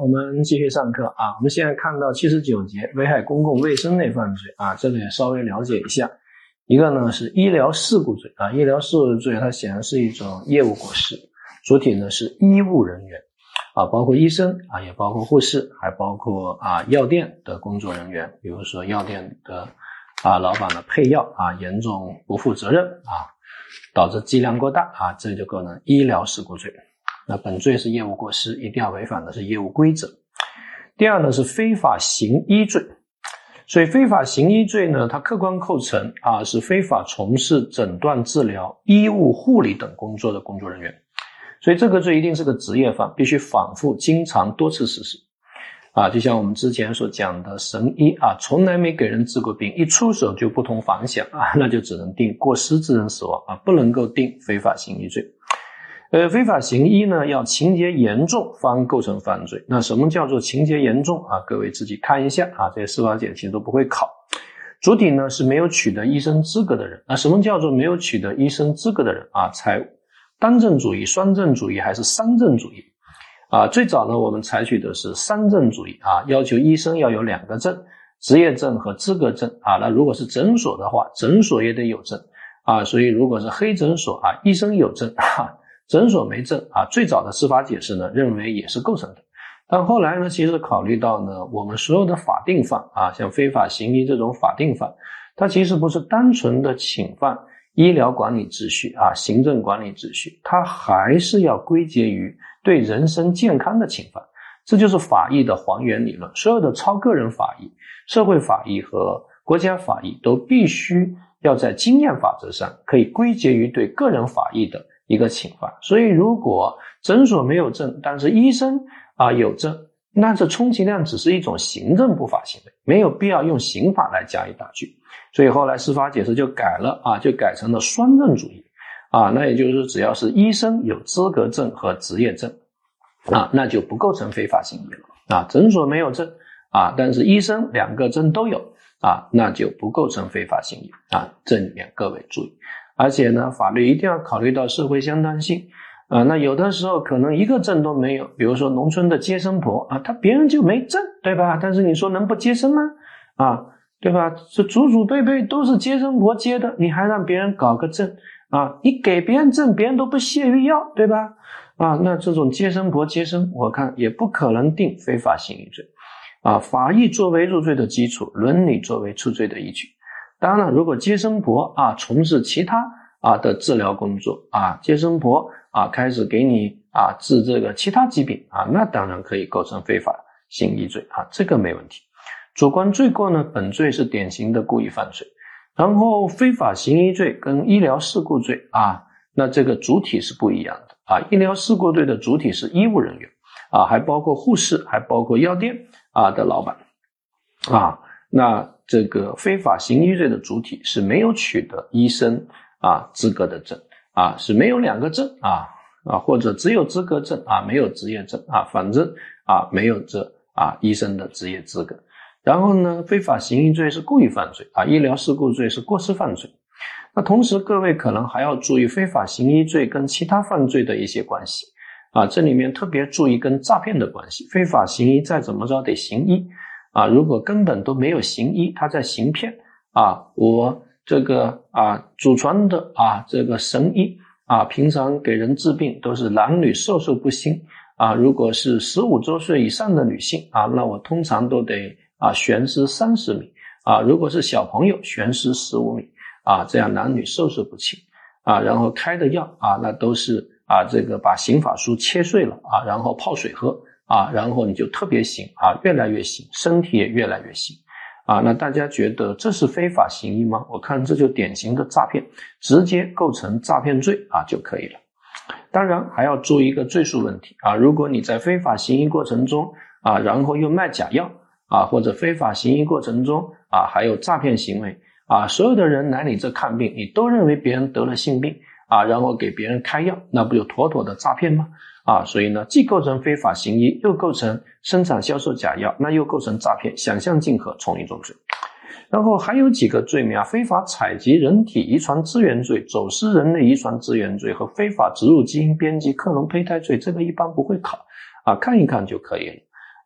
我们继续上课啊。我们现在看到七十九节危害公共卫生类犯罪啊，这里也稍微了解一下。一个呢是医疗事故罪啊，医疗事故罪它显然是一种业务过失，主体呢是医务人员啊，包括医生啊，也包括护士，还包括啊药店的工作人员，比如说药店的啊老板的配药啊严重不负责任啊，导致剂量过大啊，这就构成医疗事故罪。那本罪是业务过失，一定要违反的是业务规则。第二呢是非法行医罪，所以非法行医罪呢，它客观构成啊是非法从事诊断、治疗、医务护理等工作的工作人员，所以这个罪一定是个职业犯，必须反复、经常、多次实施。啊，就像我们之前所讲的神医啊，从来没给人治过病，一出手就不同凡响啊，那就只能定过失致人死亡啊，不能够定非法行医罪。呃，非法行医呢，要情节严重方构成犯罪。那什么叫做情节严重啊？各位自己看一下啊，这些司法解其实都不会考。主体呢是没有取得医生资格的人。那什么叫做没有取得医生资格的人啊？采单证主义、双证主义还是三证主义？啊，最早呢，我们采取的是三证主义啊，要求医生要有两个证，职业证和资格证啊。那如果是诊所的话，诊所也得有证啊。所以如果是黑诊所啊，医生有证哈。诊所没证啊，最早的司法解释呢，认为也是构成的。但后来呢，其实考虑到呢，我们所有的法定犯啊，像非法行医这种法定犯，它其实不是单纯的侵犯医疗管理秩序啊，行政管理秩序，它还是要归结于对人身健康的侵犯。这就是法益的还原理论。所有的超个人法益、社会法益和国家法益，都必须要在经验法则上可以归结于对个人法益的。一个侵犯，所以如果诊所没有证，但是医生啊有证，那这充其量只是一种行政不法行为，没有必要用刑法来加以打击。所以后来司法解释就改了啊，就改成了双证主义啊，那也就是只要是医生有资格证和执业证啊，那就不构成非法行为了啊。诊所没有证啊，但是医生两个证都有啊，那就不构成非法行为啊。这里面各位注意。而且呢，法律一定要考虑到社会相当性啊。那有的时候可能一个证都没有，比如说农村的接生婆啊，他别人就没证，对吧？但是你说能不接生吗？啊，对吧？这祖祖辈辈都是接生婆接的，你还让别人搞个证啊？你给别人证，别人都不屑于要，对吧？啊，那这种接生婆接生，我看也不可能定非法行医罪啊。法益作为入罪的基础，伦理作为出罪的依据。当然了，如果接生婆啊从事其他啊的治疗工作啊，接生婆啊开始给你啊治这个其他疾病啊，那当然可以构成非法行医罪啊，这个没问题。主观罪过呢，本罪是典型的故意犯罪。然后非法行医罪跟医疗事故罪啊，那这个主体是不一样的啊。医疗事故罪的主体是医务人员啊，还包括护士，还包括药店啊的老板啊，那。这个非法行医罪的主体是没有取得医生啊资格的证啊，是没有两个证啊啊，或者只有资格证啊，没有执业证啊，反正啊没有这啊医生的职业资格。然后呢，非法行医罪是故意犯罪啊，医疗事故罪是过失犯罪。那同时各位可能还要注意非法行医罪跟其他犯罪的一些关系啊，这里面特别注意跟诈骗的关系。非法行医再怎么着得行医。啊，如果根本都没有行医，他在行骗啊！我这个啊，祖传的啊，这个神医啊，平常给人治病都是男女授受不亲啊。如果是十五周岁以上的女性啊，那我通常都得啊悬尸三十米啊。如果是小朋友，悬尸十五米啊，这样男女授受不亲啊。然后开的药啊，那都是啊，这个把刑法书切碎了啊，然后泡水喝。啊，然后你就特别行啊，越来越行，身体也越来越行，啊，那大家觉得这是非法行医吗？我看这就典型的诈骗，直接构成诈骗罪啊就可以了。当然还要注意一个罪数问题啊，如果你在非法行医过程中啊，然后又卖假药啊，或者非法行医过程中啊还有诈骗行为啊，所有的人来你这看病，你都认为别人得了性病啊，然后给别人开药，那不就妥妥的诈骗吗？啊，所以呢，既构成非法行医，又构成生产销售假药，那又构成诈骗，想象竞合，从一重罪。然后还有几个罪名啊：非法采集人体遗传资源罪、走私人类遗传资源罪和非法植入基因编辑克隆胚胎罪。这个一般不会考啊，看一看就可以了。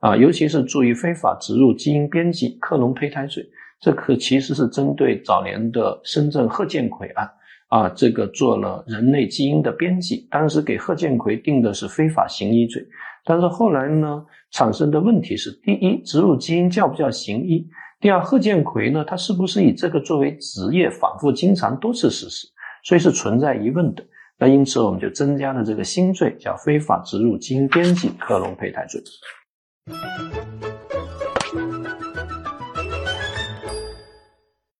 啊，尤其是注意非法植入基因编辑、克隆胚胎罪，这可其实是针对早年的深圳贺建奎案，啊这个做了人类基因的编辑，当时给贺建奎定的是非法行医罪，但是后来呢，产生的问题是：第一，植入基因叫不叫行医？第二，贺建奎呢，他是不是以这个作为职业，反复经常多次实施？所以是存在疑问的。那因此我们就增加了这个新罪，叫非法植入基因编辑克隆胚胎罪。